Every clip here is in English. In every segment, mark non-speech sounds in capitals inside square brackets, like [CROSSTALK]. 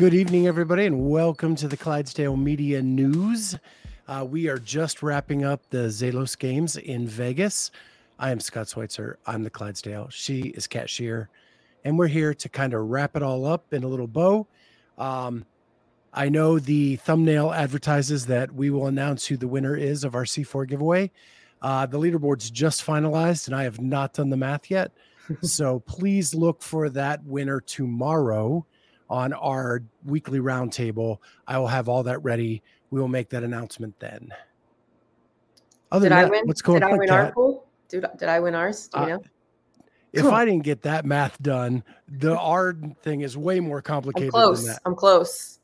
Good evening, everybody, and welcome to the Clydesdale Media News. Uh, we are just wrapping up the Zelos games in Vegas. I am Scott Schweitzer. I'm the Clydesdale. She is Kat Shear. And we're here to kind of wrap it all up in a little bow. Um, I know the thumbnail advertises that we will announce who the winner is of our C4 giveaway. Uh, the leaderboard's just finalized, and I have not done the math yet. [LAUGHS] so please look for that winner tomorrow on our weekly roundtable. I will have all that ready. We will make that announcement then. Other did I that, win? What's going did on? I win our pool? Did, did I win ours? Do you uh, know? If I didn't get that math done, the [LAUGHS] R thing is way more complicated. I'm close. I'm [SIGHS] close.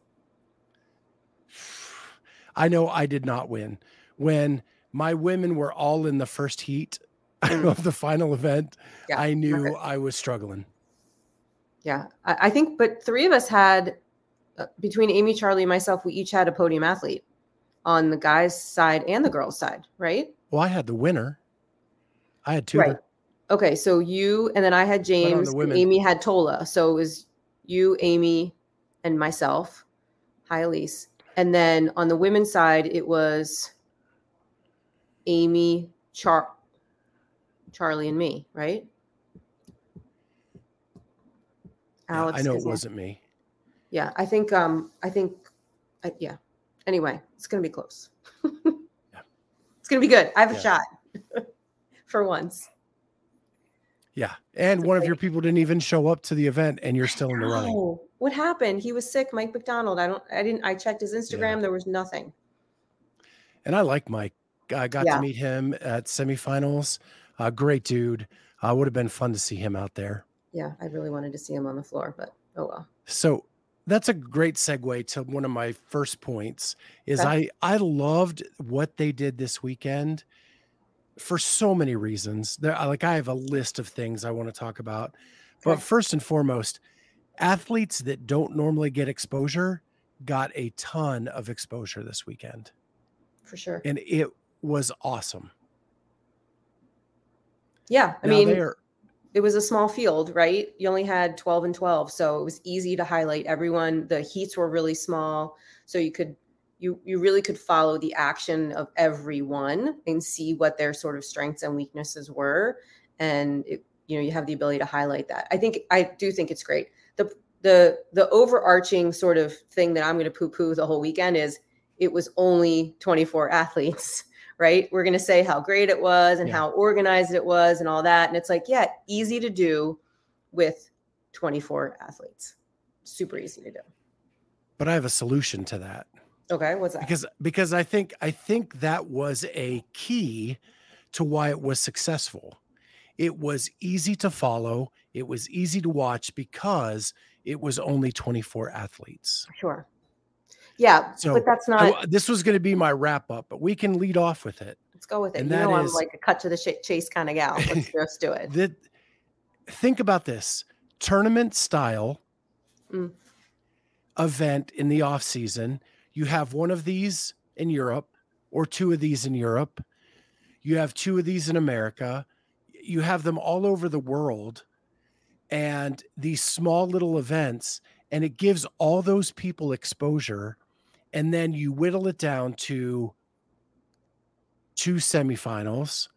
I know I did not win. When my women were all in the first heat [LAUGHS] mm. of the final event, yeah, I knew okay. I was struggling. Yeah, I, I think, but three of us had uh, between Amy, Charlie, and myself, we each had a podium athlete on the guys' side and the girls' side, right? Well, I had the winner. I had two. Right. Okay, so you and then I had James. Amy had Tola. So it was you, Amy, and myself. Hi, Elise. And then on the women's side, it was Amy, Char, Charlie, and me, right? Alex. I know it wasn't me. Yeah, I think. Um, I think. Uh, yeah. Anyway, it's gonna be close. yeah. It's gonna be good. I have yeah. a shot [LAUGHS] for once. Yeah, and one of your people didn't even show up to the event, and you're still in the running. What happened? He was sick, Mike McDonald. I don't. I didn't. I checked his Instagram. Yeah. There was nothing. And I like Mike. I got yeah. to meet him at semifinals. Uh, great dude. Uh, would have been fun to see him out there yeah, I really wanted to see him on the floor, but oh well. So that's a great segue to one of my first points is okay. I I loved what they did this weekend for so many reasons. There like I have a list of things I want to talk about. Okay. But first and foremost, athletes that don't normally get exposure got a ton of exposure this weekend. For sure. And it was awesome. Yeah, I now mean it was a small field, right? You only had 12 and 12, so it was easy to highlight everyone. The heats were really small, so you could you you really could follow the action of everyone and see what their sort of strengths and weaknesses were and it, you know you have the ability to highlight that. I think I do think it's great. The the the overarching sort of thing that I'm going to poo poo the whole weekend is it was only 24 [LAUGHS] athletes right? We're going to say how great it was and yeah. how organized it was and all that. And it's like, yeah, easy to do with 24 athletes. Super easy to do. But I have a solution to that. Okay, what's that? Because because I think I think that was a key to why it was successful. It was easy to follow, it was easy to watch because it was only 24 athletes. Sure. Yeah, so but that's not. I, this was going to be my wrap up, but we can lead off with it. Let's go with it. And you know, I'm like a cut to the chase kind of gal. Let's [LAUGHS] just do it. The, think about this tournament style mm. event in the off season. You have one of these in Europe, or two of these in Europe. You have two of these in America. You have them all over the world, and these small little events, and it gives all those people exposure and then you whittle it down to two semifinals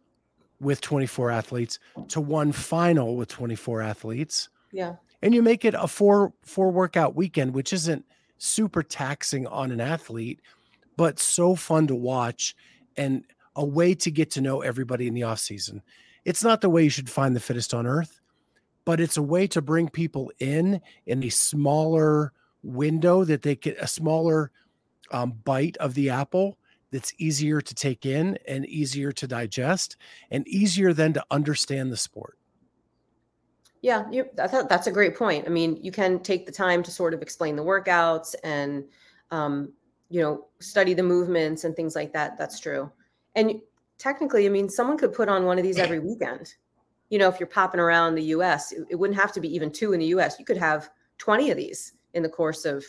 with 24 athletes to one final with 24 athletes. Yeah. And you make it a four four workout weekend which isn't super taxing on an athlete but so fun to watch and a way to get to know everybody in the off season. It's not the way you should find the fittest on earth, but it's a way to bring people in in a smaller window that they get a smaller um, bite of the apple that's easier to take in and easier to digest and easier then to understand the sport. Yeah, you, I thought that's a great point. I mean, you can take the time to sort of explain the workouts and um, you know, study the movements and things like that. That's true. And technically, I mean, someone could put on one of these every [CLEARS THROAT] weekend. You know, if you're popping around the US, it, it wouldn't have to be even two in the US. You could have 20 of these in the course of,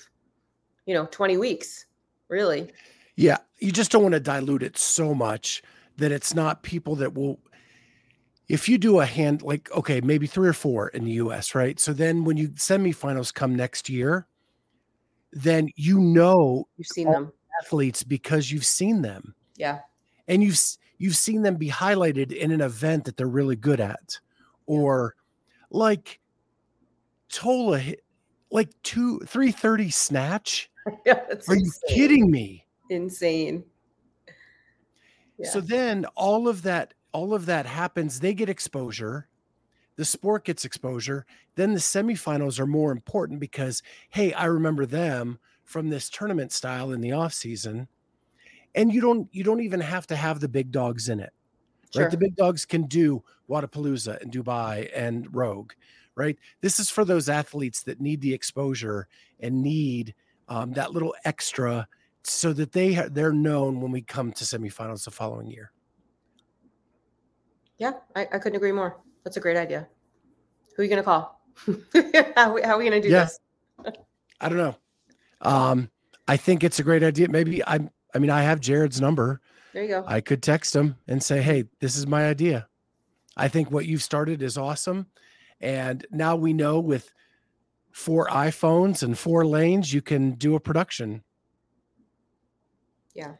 you know, 20 weeks, really. Yeah. You just don't want to dilute it so much that it's not people that will if you do a hand like okay maybe three or four in the us right? So then when you semifinals come next year then you know you've seen them. athletes because you've seen them. Yeah. And you've you've seen them be highlighted in an event that they're really good at. Or like tola like two 330 snatch [LAUGHS] yeah, are insane. you kidding me insane yeah. so then all of that all of that happens, they get exposure. The sport gets exposure. Then the semifinals are more important because, hey, I remember them from this tournament style in the off season. And you don't you don't even have to have the big dogs in it. Sure. Right? The big dogs can do Wodapalooza and Dubai and Rogue, right? This is for those athletes that need the exposure and need um, that little extra so that they they're known when we come to semifinals the following year. Yeah, I, I couldn't agree more. That's a great idea. Who are you going to call? [LAUGHS] how, how, are we going to do yeah. this? I don't know. Um, I think it's a great idea. Maybe I, I mean, I have Jared's number. There you go. I could text him and say, Hey, this is my idea. I think what you've started is awesome. And now we know with four iPhones and four lanes, you can do a production. Yeah.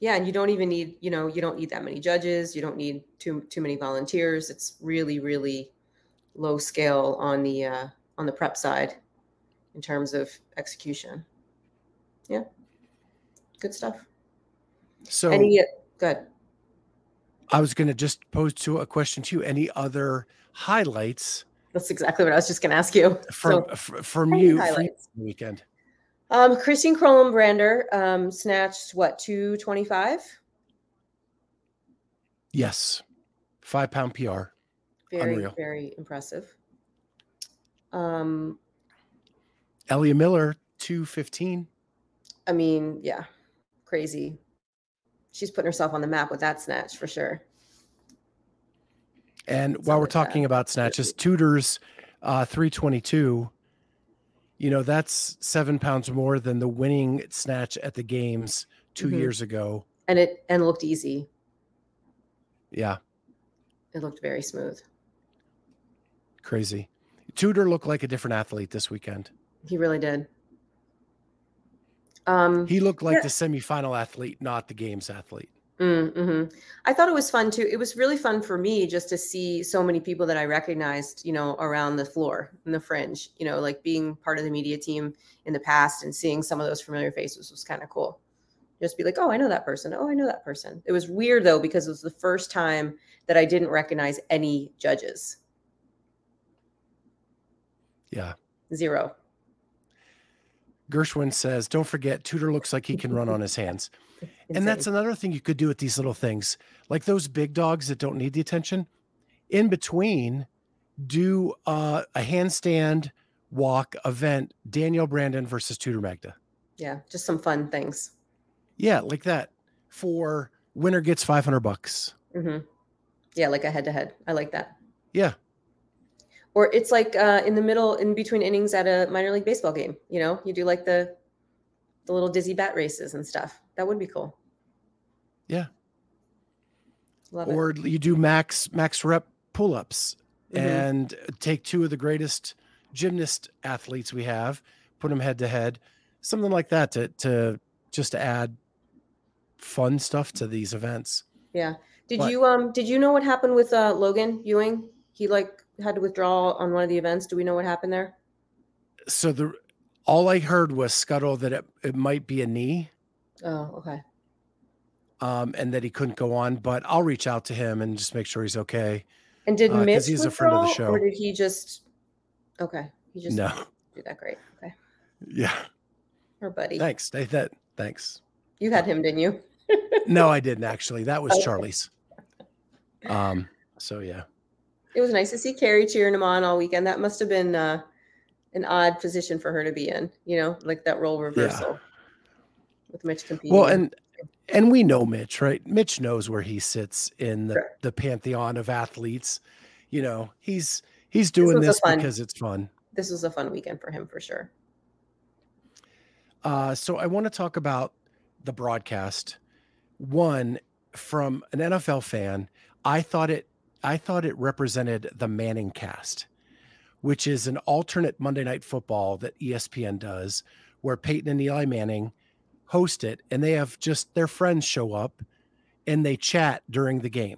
Yeah and you don't even need you know you don't need that many judges you don't need too too many volunteers. It's really really low scale on the uh, on the prep side in terms of execution. Yeah. Good stuff. So any good i was going to just pose to a question to you. Any other highlights that's exactly what i was just going to ask you from so, from you from weekend um, Christine Kolenbrander um, snatched what, 225? Yes. Five pound PR. Very, Unreal. very impressive. Um, Ellia Miller, 215. I mean, yeah, crazy. She's putting herself on the map with that snatch for sure. And while we're talking that. about snatches, Tudor's uh, 322 you know that's seven pounds more than the winning snatch at the games 2 mm-hmm. years ago. And it and looked easy. Yeah. It looked very smooth. Crazy. Tudor looked like a different athlete this weekend. He really did. Um he looked like yeah. the semifinal athlete not the games athlete Mm-hmm. I thought it was fun too. It was really fun for me just to see so many people that I recognized, you know, around the floor in the fringe, you know, like being part of the media team in the past and seeing some of those familiar faces was kind of cool. Just be like, oh, I know that person. Oh, I know that person. It was weird though, because it was the first time that I didn't recognize any judges. Yeah. Zero. Gershwin says, don't forget, Tudor looks like he can run on his hands. [LAUGHS] and that's another thing you could do with these little things, like those big dogs that don't need the attention. In between, do uh, a handstand walk event, Daniel Brandon versus Tudor Magda. Yeah, just some fun things. Yeah, like that. For winner gets 500 bucks. Mm-hmm. Yeah, like a head to head. I like that. Yeah. Or it's like uh, in the middle, in between innings at a minor league baseball game. You know, you do like the the little dizzy bat races and stuff. That would be cool. Yeah. Love or it. you do max max rep pull-ups mm-hmm. and take two of the greatest gymnast athletes we have, put them head to head, something like that to to just to add fun stuff to these events. Yeah. Did but, you um did you know what happened with uh Logan Ewing? He like had to withdraw on one of the events. Do we know what happened there? So the all I heard was Scuttle that it, it might be a knee. Oh, okay. Um, and that he couldn't go on, but I'll reach out to him and just make sure he's okay. And did uh, Mitch he's a friend of the show, or did he just? Okay, he just no [LAUGHS] do that. Great. Okay. Yeah. Her buddy. Thanks. That thanks. You had him, didn't you? [LAUGHS] no, I didn't actually. That was okay. Charlie's. Um. So yeah. It was nice to see Carrie cheering him on all weekend. That must have been uh, an odd position for her to be in, you know, like that role reversal. with Mitch competing. Well, and and we know Mitch, right? Mitch knows where he sits in the, sure. the pantheon of athletes. You know, he's he's doing this, this fun, because it's fun. This was a fun weekend for him for sure. Uh, so I want to talk about the broadcast. One from an NFL fan, I thought it I thought it represented the Manning cast, which is an alternate Monday night football that ESPN does, where Peyton and Eli Manning host it and they have just their friends show up and they chat during the game.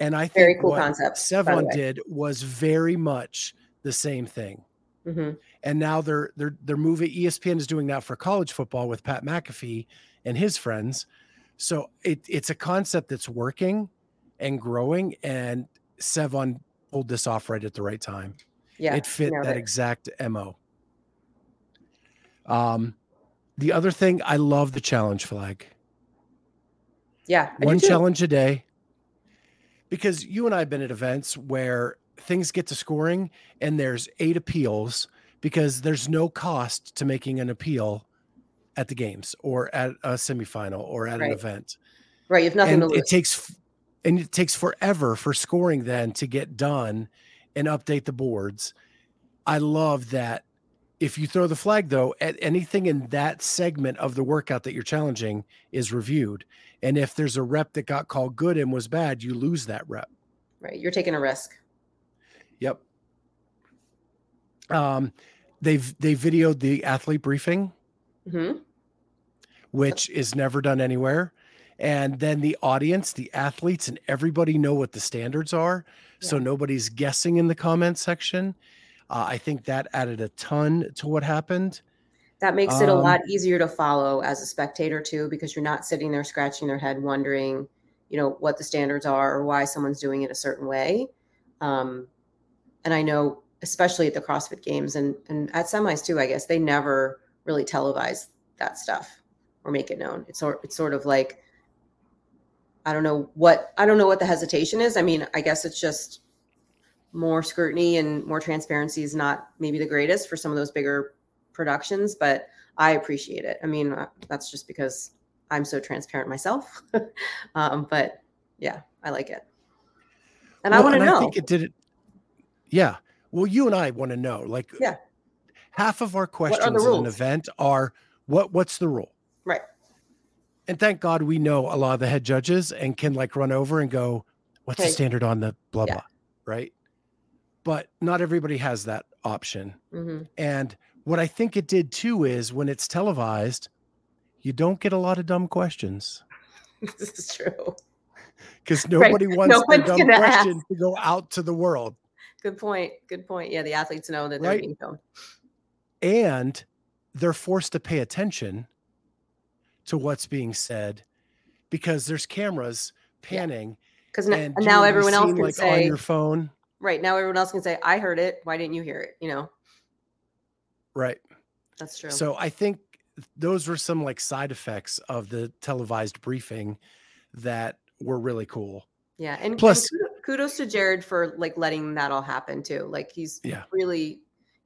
And I think very cool what concept. Sevan did was very much the same thing. Mm-hmm. And now they're they're they're moving. ESPN is doing that for college football with Pat McAfee and his friends. So it, it's a concept that's working and growing. And Sevan pulled this off right at the right time. Yeah, it fit that it. exact mo. Um, the other thing, I love the challenge flag. Yeah, one challenge a day. Because you and I have been at events where things get to scoring and there's eight appeals because there's no cost to making an appeal at the games or at a semifinal or at right. an event. Right. You have nothing and to lose. It takes and it takes forever for scoring then to get done and update the boards. I love that if you throw the flag though, at anything in that segment of the workout that you're challenging is reviewed. And if there's a rep that got called good and was bad, you lose that rep. Right. You're taking a risk. Yep. Um, they've they videoed the athlete briefing, mm-hmm. which is never done anywhere. And then the audience, the athletes, and everybody know what the standards are. Yeah. So nobody's guessing in the comment section. Uh, I think that added a ton to what happened. That makes it a um, lot easier to follow as a spectator too, because you're not sitting there scratching their head wondering, you know, what the standards are or why someone's doing it a certain way. Um, and I know, especially at the CrossFit Games and and at semis too, I guess they never really televise that stuff or make it known. It's sort it's sort of like I don't know what I don't know what the hesitation is. I mean, I guess it's just more scrutiny and more transparency is not maybe the greatest for some of those bigger productions, but I appreciate it. I mean, uh, that's just because I'm so transparent myself. [LAUGHS] um, but yeah, I like it. And well, I want to know. I think it did it. Yeah. Well, you and I want to know. Like, yeah, half of our questions at an event are what What's the rule? Right. And thank God we know a lot of the head judges and can like run over and go, "What's okay. the standard on the blah yeah. blah?" Right. But not everybody has that option. Mm-hmm. And what I think it did too is when it's televised, you don't get a lot of dumb questions. [LAUGHS] this is true. Because nobody right. wants no dumb question ask. to go out to the world. Good point. Good point. Yeah, the athletes know that they're being filmed. And they're forced to pay attention to what's being said because there's cameras panning. Because yeah. now, now everyone else can like say on your phone. Right now, everyone else can say, "I heard it. Why didn't you hear it?" You know. Right. That's true. So I think those were some like side effects of the televised briefing that were really cool. Yeah, and plus kudos to Jared for like letting that all happen too. Like he's yeah. really,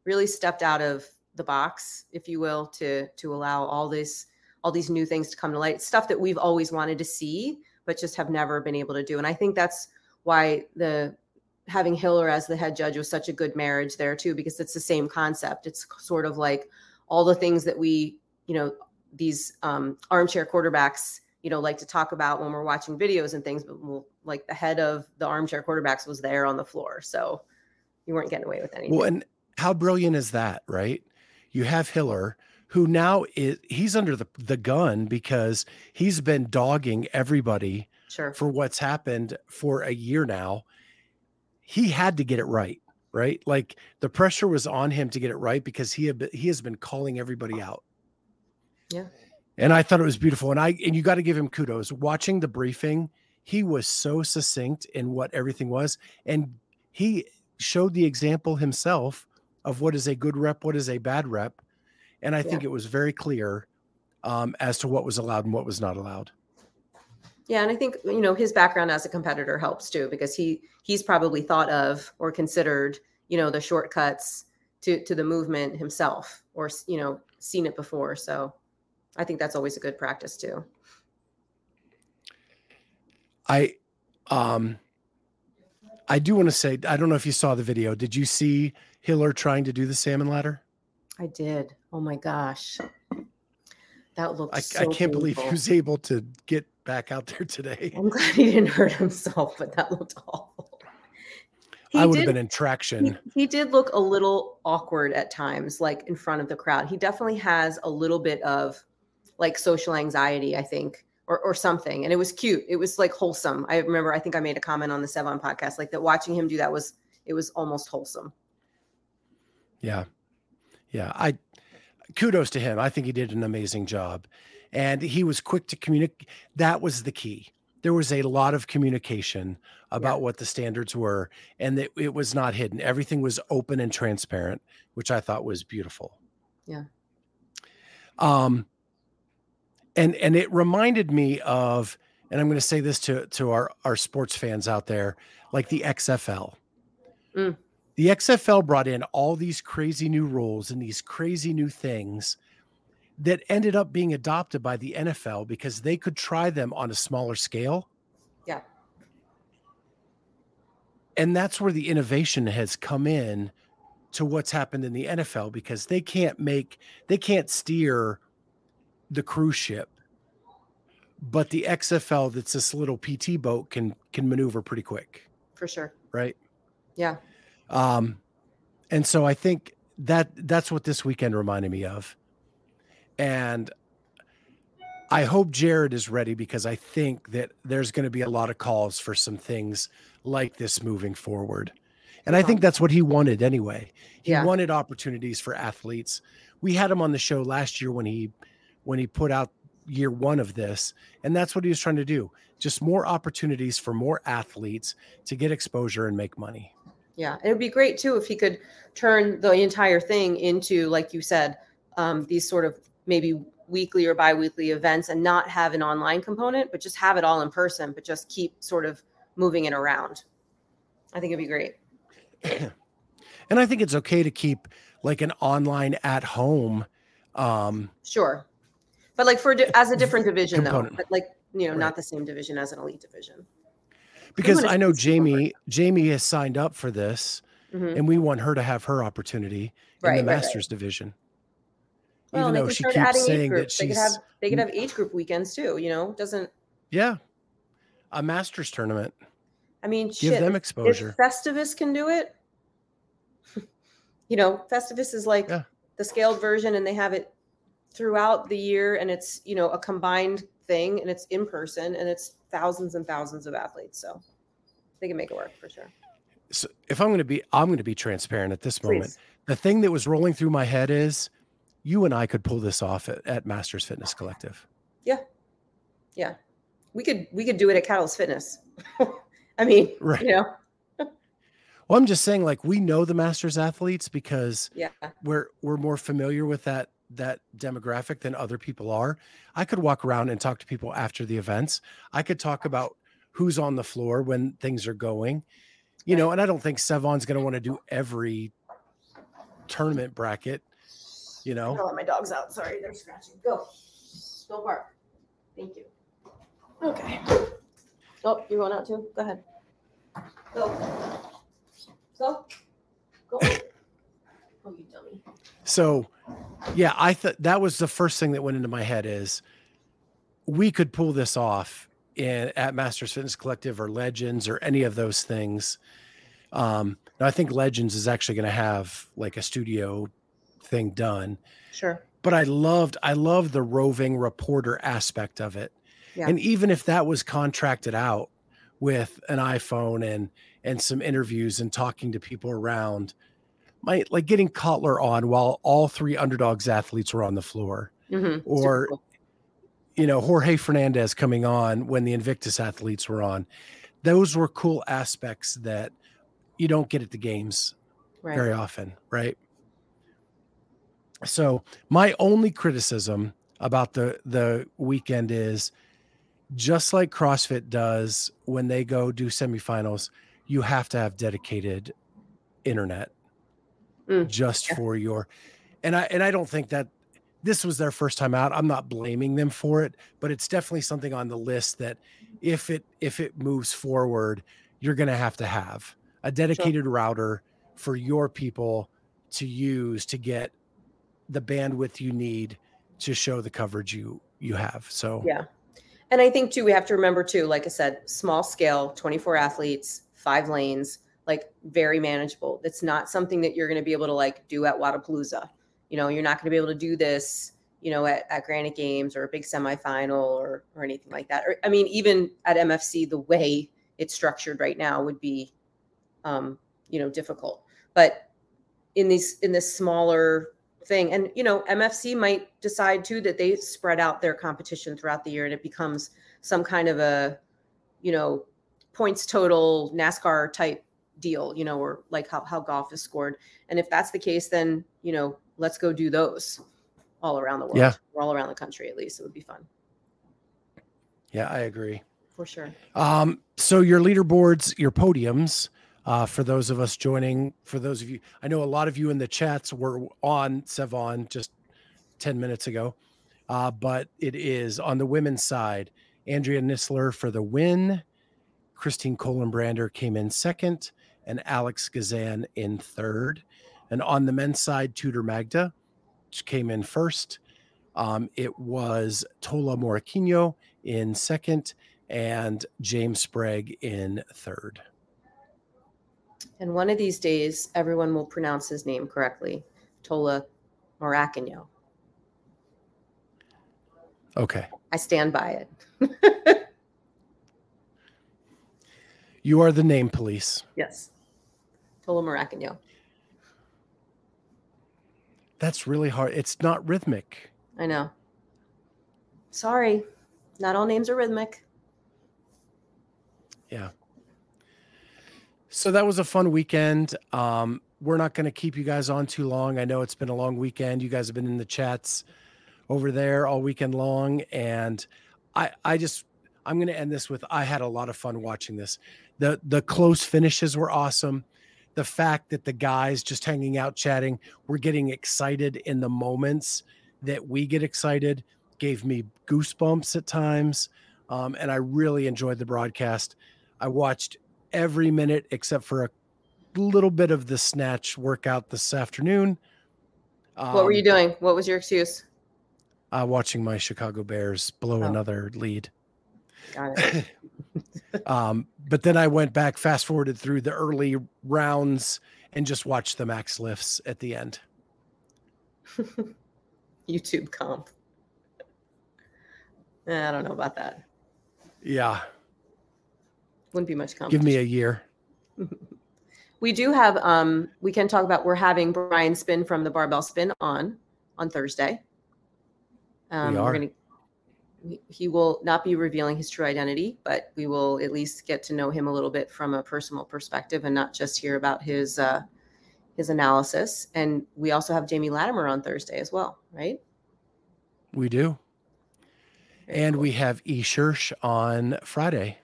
really stepped out of the box, if you will, to to allow all this all these new things to come to light. Stuff that we've always wanted to see, but just have never been able to do. And I think that's why the having Hiller as the head judge was such a good marriage there too, because it's the same concept. It's sort of like all the things that we, you know, these um, armchair quarterbacks you know like to talk about when we're watching videos and things but we'll, like the head of the armchair quarterbacks was there on the floor so you weren't getting away with anything well and how brilliant is that right you have hiller who now is he's under the, the gun because he's been dogging everybody sure. for what's happened for a year now he had to get it right right like the pressure was on him to get it right because he had he has been calling everybody out yeah and I thought it was beautiful. And I and you got to give him kudos. Watching the briefing, he was so succinct in what everything was, and he showed the example himself of what is a good rep, what is a bad rep, and I yeah. think it was very clear um, as to what was allowed and what was not allowed. Yeah, and I think you know his background as a competitor helps too because he he's probably thought of or considered you know the shortcuts to to the movement himself or you know seen it before. So I think that's always a good practice too. I um I do want to say I don't know if you saw the video. Did you see Hiller trying to do the salmon ladder? I did. Oh my gosh. That looked I, so I can't painful. believe he was able to get back out there [LAUGHS] today. I'm glad he didn't hurt himself, but that looked awful. He I would have did- been in traction. He, he did look a little awkward at times, like in front of the crowd. He definitely has a little bit of like social anxiety, I think, or, or something. And it was cute. It was like wholesome. I remember, I think I made a comment on the Sevan podcast, like that watching him do that was, it was almost wholesome. Yeah. Yeah. I kudos to him. I think he did an amazing job. And he was quick to communicate. That was the key. There was a lot of communication about what the standards were, and that it was not hidden. Everything was open and transparent, which I thought was beautiful. Yeah. Um and and it reminded me of, and I'm going to say this to to our our sports fans out there, like the XFL. Mm. The XFL brought in all these crazy new rules and these crazy new things that ended up being adopted by the NFL because they could try them on a smaller scale. Yeah. And that's where the innovation has come in to what's happened in the NFL because they can't make they can't steer the cruise ship. But the XFL that's this little PT boat can can maneuver pretty quick, For sure. right? Yeah. Um, and so I think that that's what this weekend reminded me of. And I hope Jared is ready because I think that there's going to be a lot of calls for some things like this moving forward. And I think that's what he wanted anyway. He Yeah. wanted opportunities for athletes. We had him on the show last year when he when he put out year 1 of this, and that's what he was trying to do. Just more opportunities for more athletes to get exposure and make money. Yeah, it would be great too if he could turn the entire thing into, like you said, um, these sort of maybe weekly or biweekly events, and not have an online component, but just have it all in person, but just keep sort of moving it around. I think it'd be great. [CLEARS THROAT] and I think it's okay to keep like an online at home. Um, Sure, but like for as a different division Component. though, but like you know, Right. not the same division as an elite division. Because I know Jamie, Jamie has signed up for this Mhm. and we want her to have her opportunity in Right, the right, right. Masters division. Well, Even they though she keeps saying that groups. They could she's, have they could have age group weekends too. You know, doesn't yeah, a Masters tournament. I mean, Give shit, them exposure. If Festivus can do it, [LAUGHS] you know, Festivus is like Yeah. the scaled version, and they have it throughout the year, and it's you know a combined thing, and it's in person, and it's thousands and thousands of athletes. So they can make it work for sure. So if I'm going to be, I'm going to be transparent at this moment. Please. The thing that was rolling through my head is you and I could pull this off at, at Masters Fitness Collective. Yeah, Yeah. we could we could do it at Catalyst Fitness. [LAUGHS] I mean, Right. you know, Well, I'm just saying, like, we know the Masters athletes because yeah, we're we're more familiar with that that demographic than other people are. I could walk around and talk to people after the events. I could talk about who's on the floor when things are going, you know. And I don't think Sevan's going to want to do every tournament bracket, you I'm know. gonna let my dogs out. Sorry, they're scratching. Go, go bark. Thank you. Okay. Oh, you're going out too? Go ahead. Go. Go. Go. [LAUGHS] Oh, you dummy. So, yeah, I thought that was the first thing that went into my head is we could pull this off in at Masters Fitness Collective or Legends or any of those things. Um, now I think Legends is actually going to have like a studio thing done, Sure. but I loved I loved the roving reporter aspect of it. Yeah. And even if that was contracted out with an iPhone and and some interviews and talking to people around, my like getting Kotler on while all three underdogs athletes were on the floor, Mm-hmm. or you know Jorge Fernandez coming on when the Invictus athletes were on. Those were cool aspects that you don't get at the games right. very often, right? So my only criticism about the the weekend is just like CrossFit does when they go do semifinals, you have to have dedicated internet Mm, just yeah. for your and I and I don't think that this was their first time out. I'm not blaming them for it, but it's definitely something on the list that if it if it moves forward, you're going to have to have a dedicated sure. router for your people to use to get the bandwidth you need to show the coverage you you have. So yeah. And I think too, we have to remember too, like I said, small scale, 24 athletes, five lanes, like very manageable. It's not something that you're going to be able to like do at Wodapalooza. You know, you're not going to be able to do this, you know, at, at Granite Games or a big semifinal or or anything like that. Or I mean, even at MFC, the way it's structured right now would be, um, you know, difficult. But in these in this smaller thing. And you know, MFC might decide too that they spread out their competition throughout the year and it becomes some kind of a, you know, points total NASCAR type deal, you know, or like how, how golf is scored. And if that's the case, then, you know, let's go do those all around the world. Yeah. Or all around the country at least. It would be fun. Yeah, I agree. For sure. Um, so your leaderboards, your podiums, uh, for those of us joining, for those of you, I know a lot of you in the chats were on Sevan just 10 minutes ago, uh, but it is on the women's side. Andrea Nisler for the win. Christine Kolenbrander came in second, and Alex Gazan in third. And on the men's side, Tudor Magda, which came in first. Um, it was Tola Moraquino in second and James Sprague in third. And one of these days, everyone will pronounce his name correctly Tola Morakinyo. Okay. I stand by it. [LAUGHS] you are the name police. Yes. Tola Morakinyo. That's really hard. It's not rhythmic. I know. Sorry. Not all names are rhythmic. Yeah. So that was a fun weekend. Um, we're not going to keep you guys on too long. I know it's been a long weekend. You guys have been in the chats over there all weekend long, and I I just I'm going to end this with I had a lot of fun watching this. the The close finishes were awesome. The fact that the guys just hanging out chatting, we're getting excited in the moments that we get excited, gave me goosebumps at times, um, and I really enjoyed the broadcast. I watched every minute except for a little bit of the snatch workout this afternoon. Um, what were you um, doing? What was your excuse? Uh, watching my Chicago Bears blow oh. another lead. Got it. [LAUGHS] um, but then I went back, fast forwarded through the early rounds, and just watched the max lifts at the end. [LAUGHS] YouTube comp. I don't know about that. Yeah, wouldn't be much competition. Give me a year. [LAUGHS] we do have um we can talk about we're having Brian Spin from the Barbell Spin on on Thursday. Um we are. we're gonna he will not be revealing his true identity, but we will at least get to know him a little bit from a personal perspective and not just hear about his uh, his analysis. And we also have Jamie Latimer on Thursday as well, right? We do. Very and cool. we have E. Shirsh on Friday.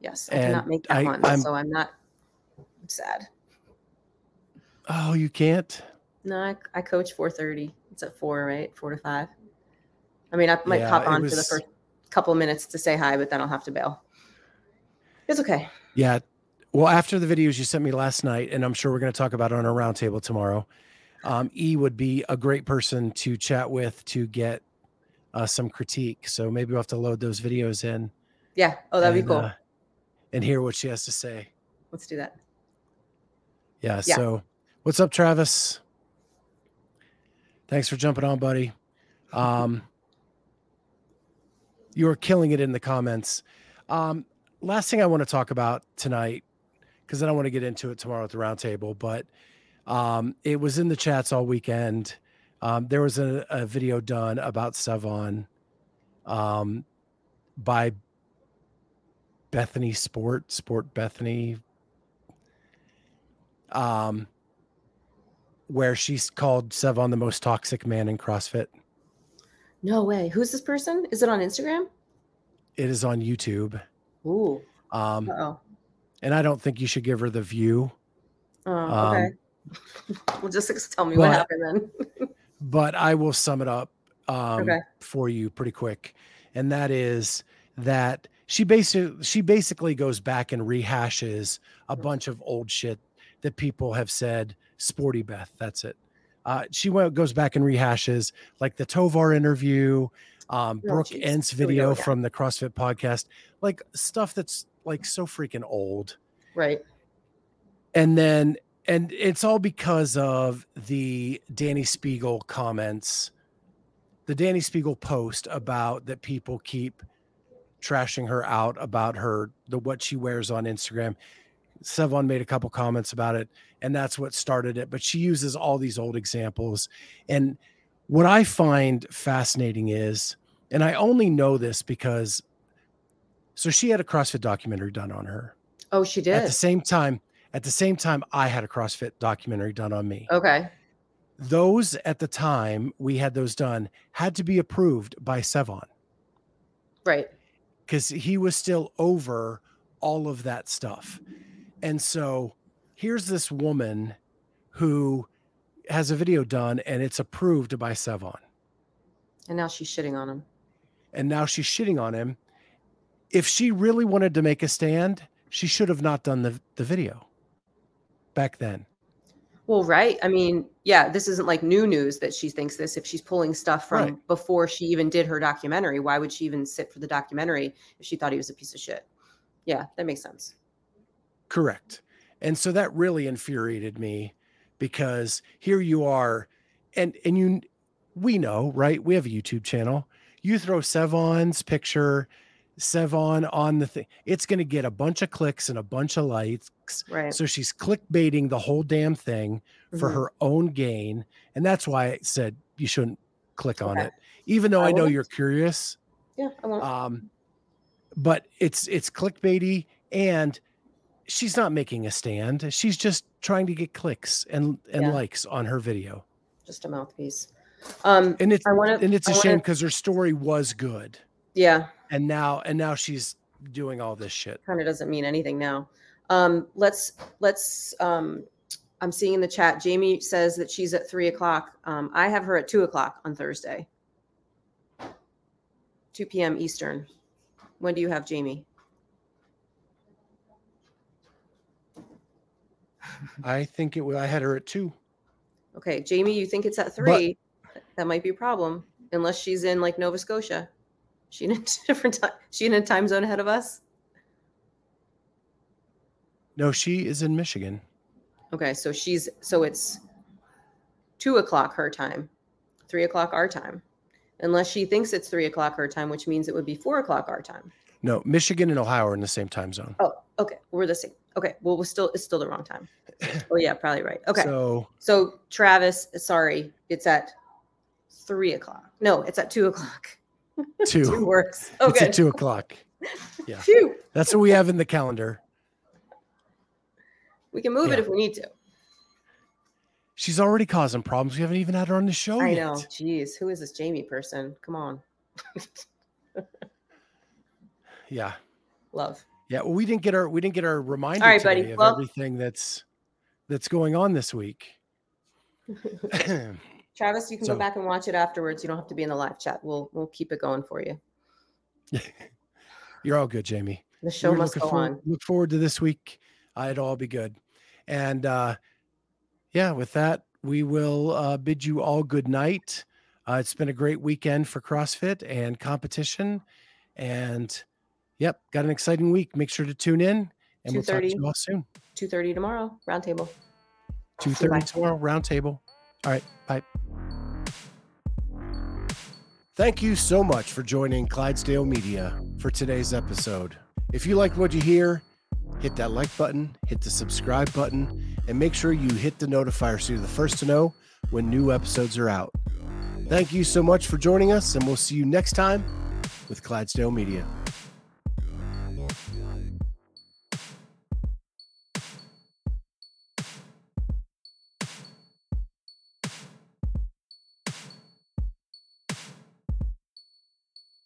Yes, I and cannot make that I, one, I'm, so I'm not I'm sad. Oh, you can't? No, I, I coach 4:30. It's at four, right? Four to five. I mean, I might yeah, pop on was, for the first couple minutes to say hi, but then I'll have to bail. It's okay. Yeah. Well, after the videos you sent me last night, and I'm sure we're going to talk about it on our roundtable tomorrow. Um, e would be a great person to chat with to get uh, some critique. So maybe we'll have to load those videos in. Yeah. Oh, that'd and, be cool. Uh, and hear what she has to say. Let's do that. Yeah, yeah. So, what's up, Travis? Thanks for jumping on, buddy. Um, you are killing it in the comments. Um, last thing I want to talk about tonight, because I want to get into it tomorrow at the roundtable, but um, it was in the chats all weekend. Um, there was a, a, video done about Sevan um, by Bethany Sport, Sport Bethany, um, where she's called Sevan the most toxic man in CrossFit. No way. Who's this person? Is it on Instagram? It is on YouTube. Ooh. Um, Uh-oh. and I don't think you should give her the view. Oh, okay. Um, [LAUGHS] well, just tell me but, what happened then. [LAUGHS] but I will sum it up um, Okay. for you pretty quick, and that is that she basically she basically goes back and rehashes a bunch of old shit that people have said. Sporty Beth, that's it. Uh, she went, goes back and rehashes like the Tovar interview, um, Oh, Brooke jeez. Ent's we go video from the CrossFit podcast, like stuff that's like so freaking old Right. and then and it's all because of the Dani Speegle comments, the Dani Speegle post about that people keep trashing her out about her the what she wears on Instagram. Sevan made a couple comments about it, and that's what started it. But she uses all these old examples. And what I find fascinating is, and I only know this because so she had a CrossFit documentary done on her Oh, she did. at the same time at the same time i had a crossfit documentary done on me Okay. those at the time we had those done had to be approved by sevan Right. because he was still over all of that stuff and so here's this woman who has a video done and it's approved by sevan And now she's shitting on him. and now she's shitting on him if she really wanted to make a stand she should have not done the, the video back then Well, right. I mean, yeah, this isn't like new news that she thinks this. If she's pulling stuff from Right. before she even did her documentary, why would she even sit for the documentary if she thought he was a piece of shit? Yeah, that makes sense. Correct. And so that really infuriated me because here you are and and you we know, right? We have a YouTube channel. You throw Sevan's picture, Sevon on the thing, it's going to get a bunch of clicks and a bunch of likes. Right. So she's clickbaiting the whole damn thing for Mhm. her own gain. And that's why I said you shouldn't click on it. Even though I I know you're curious, Yeah, um but it's it's clickbaity and she's not making a stand she's just trying to get clicks and and Yeah. likes on her video Just a mouthpiece. Um, and it's I want to. and it's a I shame because her story was good Yeah, and now and now she's doing all this shit kind of doesn't mean anything now. Um, let's let's. Um, I'm seeing in the chat. Jamie says that she's at three o'clock. Um, I have her at two o'clock on Thursday. 2 p.m. Eastern. When do you have Jamie? I think it wa- i had her at two Okay, Jamie, you think it's at three? that might be a problem, unless she's in like Nova Scotia. She in a [LAUGHS] different time. She in a time zone ahead of us. no she is in michigan Okay, so she's so it's two o'clock her time, three o'clock our time, unless she thinks it's three o'clock her time, which means it would be four o'clock our time. no michigan and ohio are in the same time zone Oh, okay, we're the same. Okay, well, we're still it's still the wrong time. [CLEARS THROAT] Oh yeah, probably right. Okay, so, so Travis, sorry, it's at three o'clock. No, it's at two o'clock. [LAUGHS] Two two works. Okay. It's at two o'clock [LAUGHS] yeah. Phew. that's what we have in the calendar We can move it if we need to. she's already causing problems we haven't even had her on the show I yet know. Jeez, who is this Jamie person? Come on, [LAUGHS] yeah love. Yeah, well, we didn't get our we didn't get our reminder All right, today buddy. of Well- everything that's that's going on this week. [LAUGHS] [COUGHS] Travis, you can So- go back and watch it afterwards. You don't have to be in the live chat. We'll we'll keep it going for you. [LAUGHS] You're all good, Jamie. The show We're must go forward, on. Look forward to this week. Uh, it'll all be good. And uh, yeah, with that, we will uh, bid you all good night. Uh, it's been a great weekend for CrossFit and competition. And yep, got an exciting week. Make sure to tune in, and we'll talk to you all soon. Two thirty tomorrow. Roundtable. Two thirty tomorrow, roundtable. All right, bye. Thank you so much for joining Clydesdale Media for today's episode. If you like what you hear, hit that like button, hit the subscribe button, and make sure you hit the notifier so you're the first to know when new episodes are out. Thank you so much for joining us, and we'll see you next time with Clydesdale Media.